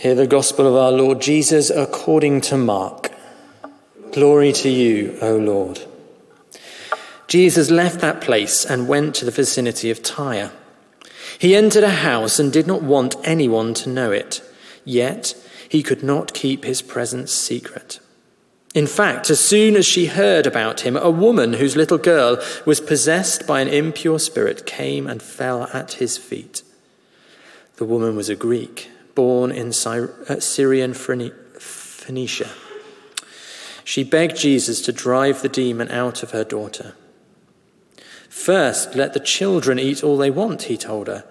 Hear the gospel of our Lord Jesus according to Mark. Glory to you, O Lord. Jesus left that place and went to the vicinity of Tyre. He entered a house and did not want anyone to know it, yet he could not keep his presence secret. In fact, as soon as she heard about him, a woman whose little girl was possessed by an impure spirit came and fell at his feet. The woman was a Greek born in uh, Syrian Phoenicia. She begged Jesus to drive the demon out of her daughter. First, let the children eat all they want, he told her,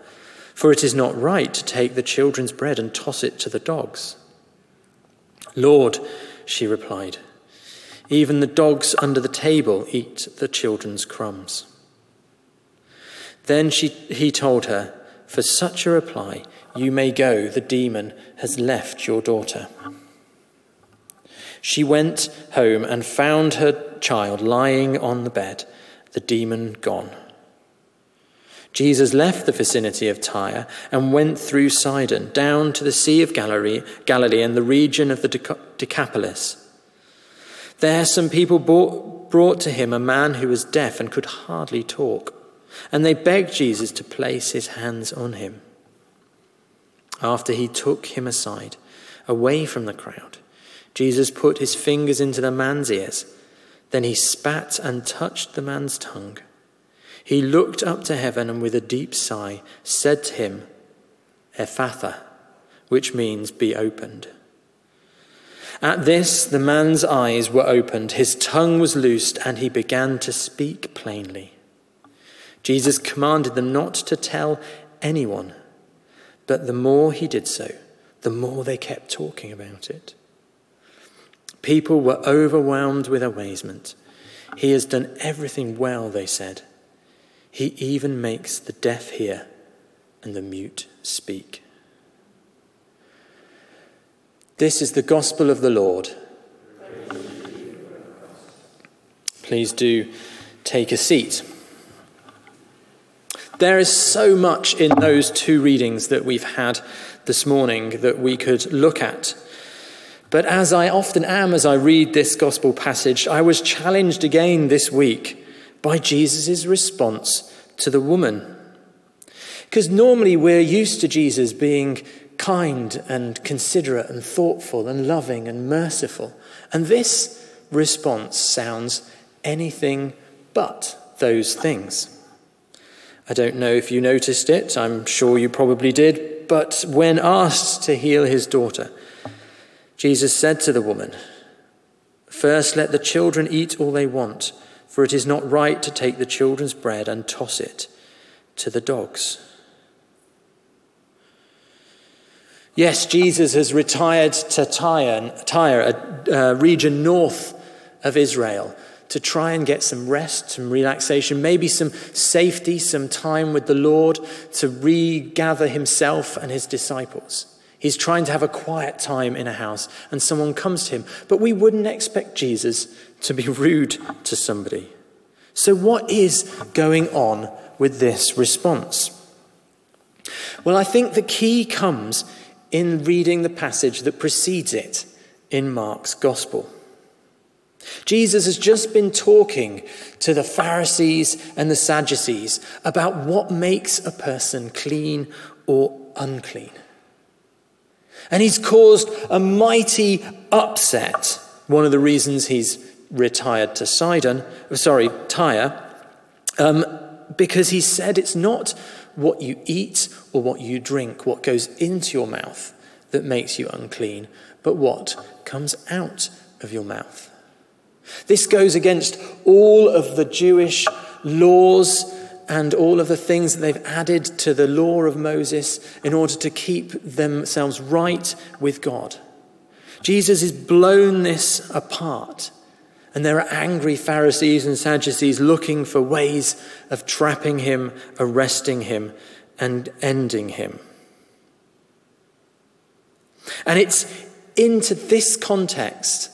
for it is not right to take the children's bread and toss it to the dogs. Lord, she replied, even the dogs under the table eat the children's crumbs. Then she, he told her, For such a reply, you may go, the demon has left your daughter. She went home and found her child lying on the bed, the demon gone. Jesus left the vicinity of Tyre and went through Sidon, down to the Sea of Galilee, and the region of the Decapolis. There, some people brought, brought to him a man who was deaf and could hardly talk, and they begged Jesus to place his hands on him. After he took him aside, away from the crowd, Jesus put his fingers into the man's ears. Then he spat and touched the man's tongue. He looked up to heaven and with a deep sigh said to him, Ephphatha, which means be opened. At this, the man's eyes were opened, his tongue was loosed, and he began to speak plainly. Jesus commanded them not to tell anyone but the more he did so, the more they kept talking about it. People were overwhelmed with amazement. He has done everything well, they said. He even makes the deaf hear and the mute speak. This is the gospel of the Lord. Please do take a seat. There is so much in those two readings that we've had this morning that we could look at. But as I often am as I read this gospel passage, I was challenged again this week by Jesus' response to the woman. Because normally we're used to Jesus being kind and considerate and thoughtful and loving and merciful. And this response sounds anything but those things. I don't know if you noticed it, I'm sure you probably did, but when asked to heal his daughter, Jesus said to the woman, First let the children eat all they want, for it is not right to take the children's bread and toss it to the dogs. Yes, Jesus has retired to Tyre, Tyre a, a region north of Israel, to try and get some rest, some relaxation, maybe some safety, some time with the Lord to regather himself and his disciples. He's trying to have a quiet time in a house, and someone comes to him. But we wouldn't expect Jesus to be rude to somebody. So, what is going on with this response? Well, I think the key comes in reading the passage that precedes it in Mark's Gospel. Jesus has just been talking to the Pharisees and the Sadducees about what makes a person clean or unclean. And he's caused a mighty upset. One of the reasons he's retired to Sidon, sorry, Tyre, um, because he said it's not what you eat or what you drink, what goes into your mouth that makes you unclean, but what comes out of your mouth. This goes against all of the Jewish laws and all of the things that they've added to the law of Moses in order to keep themselves right with God. Jesus has blown this apart. And there are angry Pharisees and Sadducees looking for ways of trapping him, arresting him, and ending him. And it's into this context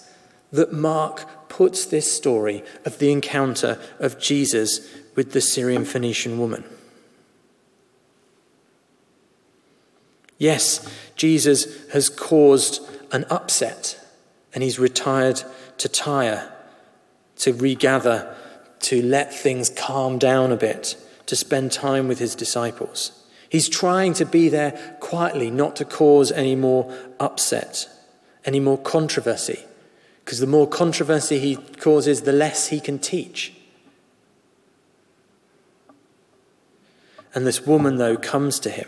that Mark puts this story of the encounter of Jesus with the Syrian Phoenician woman. Yes, Jesus has caused an upset and he's retired to Tyre to regather, to let things calm down a bit, to spend time with his disciples. He's trying to be there quietly, not to cause any more upset, any more controversy, because the more controversy he causes, the less he can teach. And this woman, though, comes to him.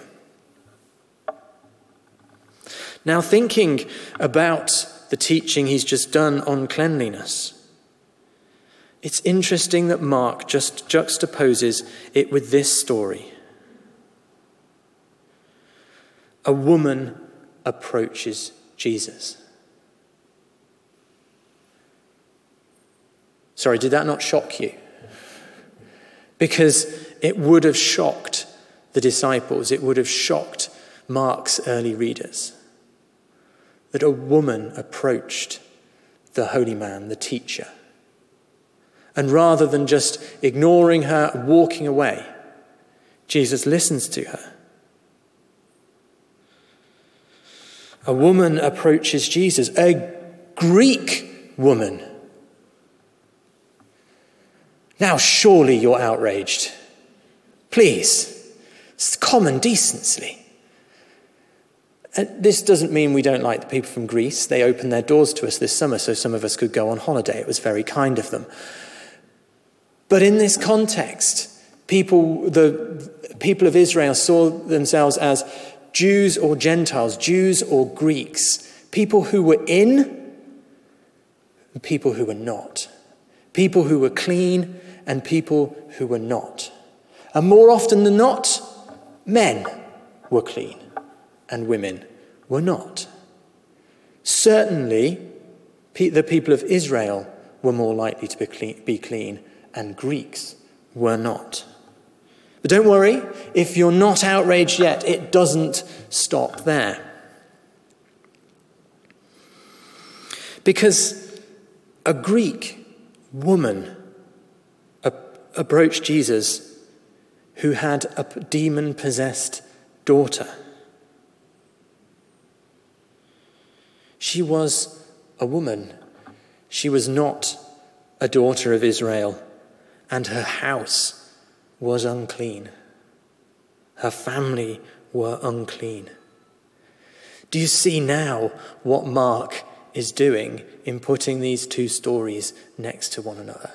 Now, thinking about the teaching he's just done on cleanliness, it's interesting that Mark just juxtaposes it with this story. A woman approaches Jesus. Sorry, did that not shock you? Because it would have shocked the disciples, it would have shocked Mark's early readers that a woman approached the holy man, the teacher. And rather than just ignoring her and walking away, Jesus listens to her. A woman approaches Jesus, a Greek woman. Now, surely you're outraged. Please, it's common decency. And this doesn't mean we don't like the people from Greece. They opened their doors to us this summer so some of us could go on holiday. It was very kind of them. But in this context, people, the people of Israel saw themselves as Jews or Gentiles, Jews or Greeks, people who were in people who were not, people who were clean and people who were not. And more often than not, men were clean and women were not. Certainly, the people of Israel were more likely to be clean and Greeks were not. But don't worry, if you're not outraged yet, it doesn't stop there. Because a Greek woman approached Jesus who had a demon possessed daughter. She was a woman. She was not a daughter of Israel and her house was unclean. Her family were unclean. Do you see now what Mark is doing in putting these two stories next to one another?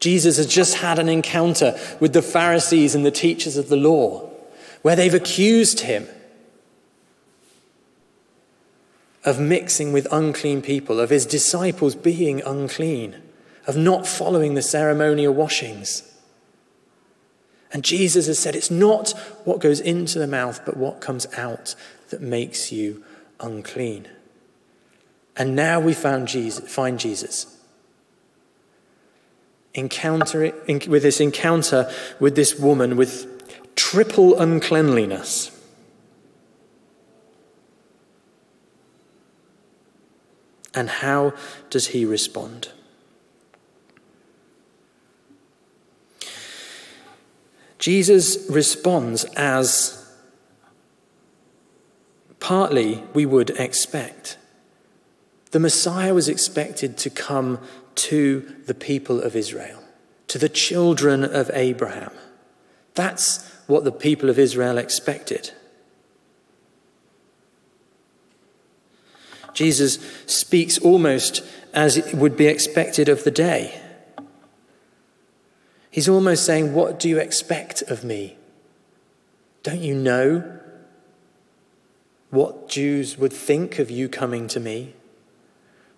Jesus has just had an encounter with the Pharisees and the teachers of the law where they've accused him of mixing with unclean people, of his disciples being unclean of not following the ceremonial washings. And Jesus has said it's not what goes into the mouth, but what comes out that makes you unclean. And now we found Jesus, find Jesus. Encounter it, with this encounter with this woman with triple uncleanliness. And how does he respond? Jesus responds as partly we would expect. The Messiah was expected to come to the people of Israel, to the children of Abraham. That's what the people of Israel expected. Jesus speaks almost as it would be expected of the day. He's almost saying, What do you expect of me? Don't you know what Jews would think of you coming to me?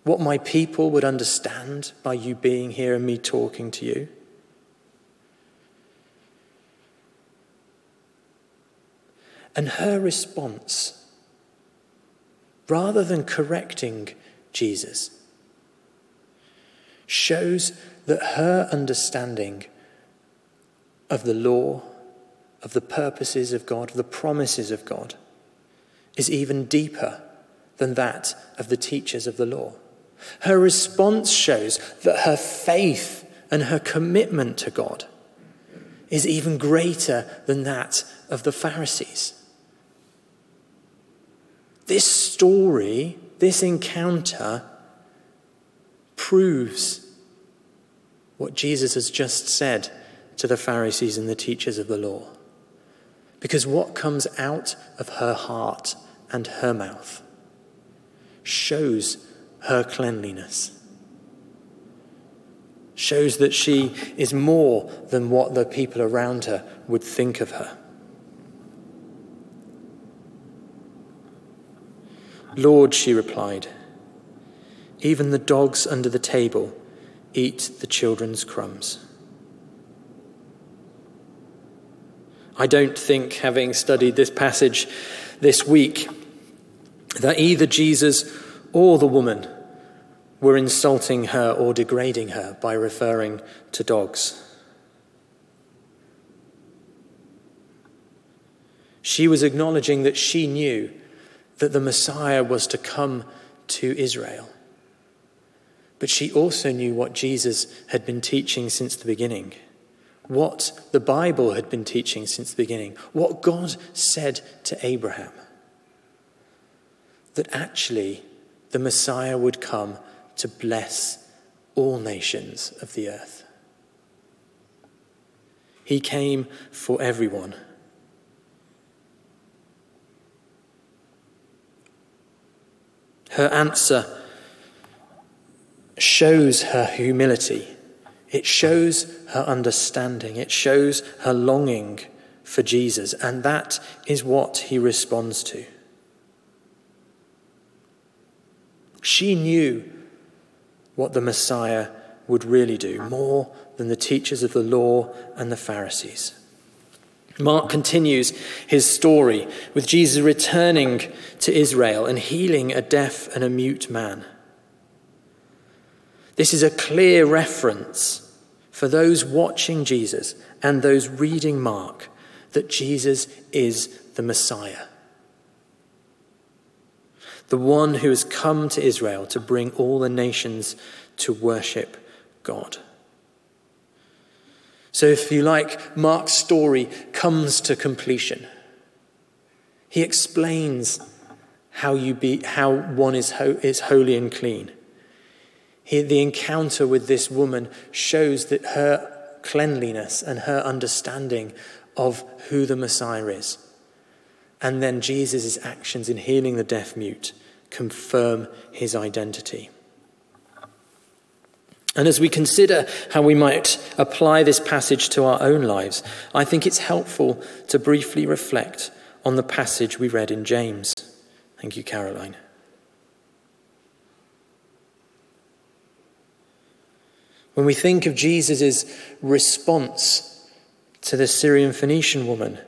What my people would understand by you being here and me talking to you? And her response, rather than correcting Jesus, shows that her understanding of the law, of the purposes of God, of the promises of God, is even deeper than that of the teachers of the law. Her response shows that her faith and her commitment to God is even greater than that of the Pharisees. This story, this encounter, proves what Jesus has just said to the Pharisees and the teachers of the law. Because what comes out of her heart and her mouth shows her cleanliness, shows that she is more than what the people around her would think of her. Lord, she replied, even the dogs under the table eat the children's crumbs. I don't think, having studied this passage this week, that either Jesus or the woman were insulting her or degrading her by referring to dogs. She was acknowledging that she knew that the Messiah was to come to Israel. But she also knew what Jesus had been teaching since the beginning, what the Bible had been teaching since the beginning, what God said to Abraham. That actually the Messiah would come to bless all nations of the earth. He came for everyone. Her answer shows her humility. It shows her understanding. It shows her longing for Jesus. And that is what he responds to. She knew what the Messiah would really do, more than the teachers of the law and the Pharisees. Mark continues his story with Jesus returning to Israel and healing a deaf and a mute man. This is a clear reference for those watching Jesus and those reading Mark that Jesus is the Messiah. The one who has come to Israel to bring all the nations to worship God. So, if you like, Mark's story comes to completion. He explains how, you be, how one is, ho- is holy and clean. He, the encounter with this woman shows that her cleanliness and her understanding of who the Messiah is. And then Jesus' actions in healing the deaf mute confirm his identity. And as we consider how we might apply this passage to our own lives, I think it's helpful to briefly reflect on the passage we read in James. Thank you, Caroline. When we think of Jesus' response to the Syrian Phoenician woman,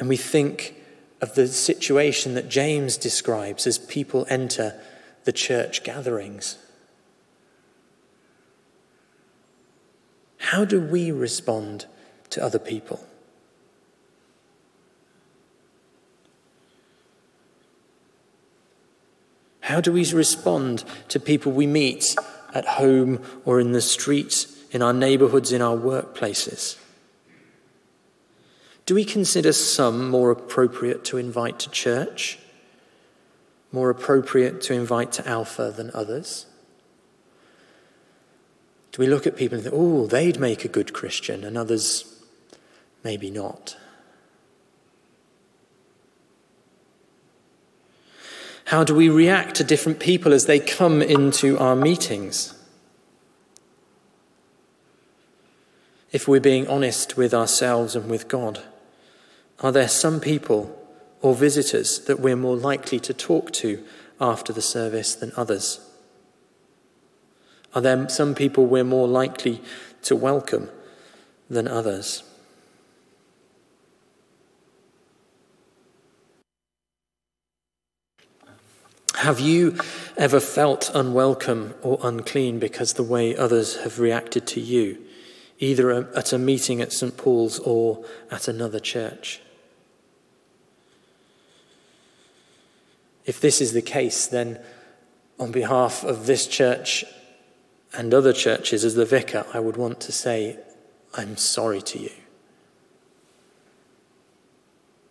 and we think of the situation that James describes as people enter the church gatherings How do we respond to other people? How do we respond to people we meet at home or in the streets, in our neighborhoods, in our workplaces? Do we consider some more appropriate to invite to church, more appropriate to invite to Alpha than others? Do we look at people and think, oh, they'd make a good Christian, and others maybe not? How do we react to different people as they come into our meetings? If we're being honest with ourselves and with God, are there some people or visitors that we're more likely to talk to after the service than others? Are there some people we're more likely to welcome than others? Have you ever felt unwelcome or unclean because the way others have reacted to you, either at a meeting at St. Paul's or at another church? If this is the case, then on behalf of this church and other churches, as the vicar, I would want to say, I'm sorry to you.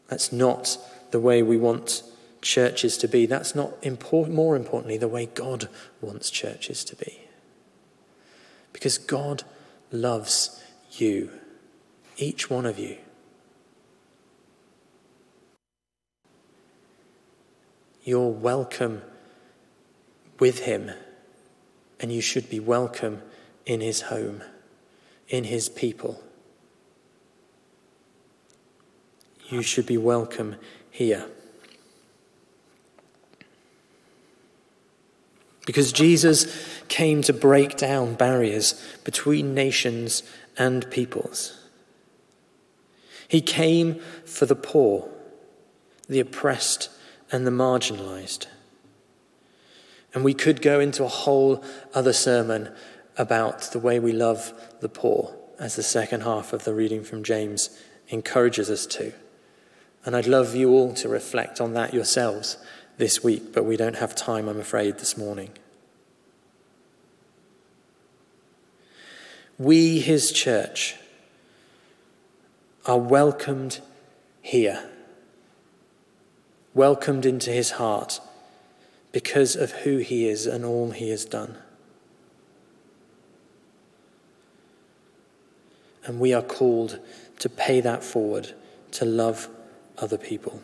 That's not the way we want churches to be. That's not important, more importantly, the way God wants churches to be. Because God loves you, each one of you. You're welcome with Him, and you should be welcome in His home, in His people. You should be welcome here. Because Jesus came to break down barriers between nations and peoples. He came for the poor, the oppressed, and the marginalized. And we could go into a whole other sermon about the way we love the poor, as the second half of the reading from James encourages us to. And I'd love you all to reflect on that yourselves this week, but we don't have time, I'm afraid, this morning. We, his church, are welcomed here, welcomed into his heart because of who he is and all he has done. And we are called to pay that forward, to love other people.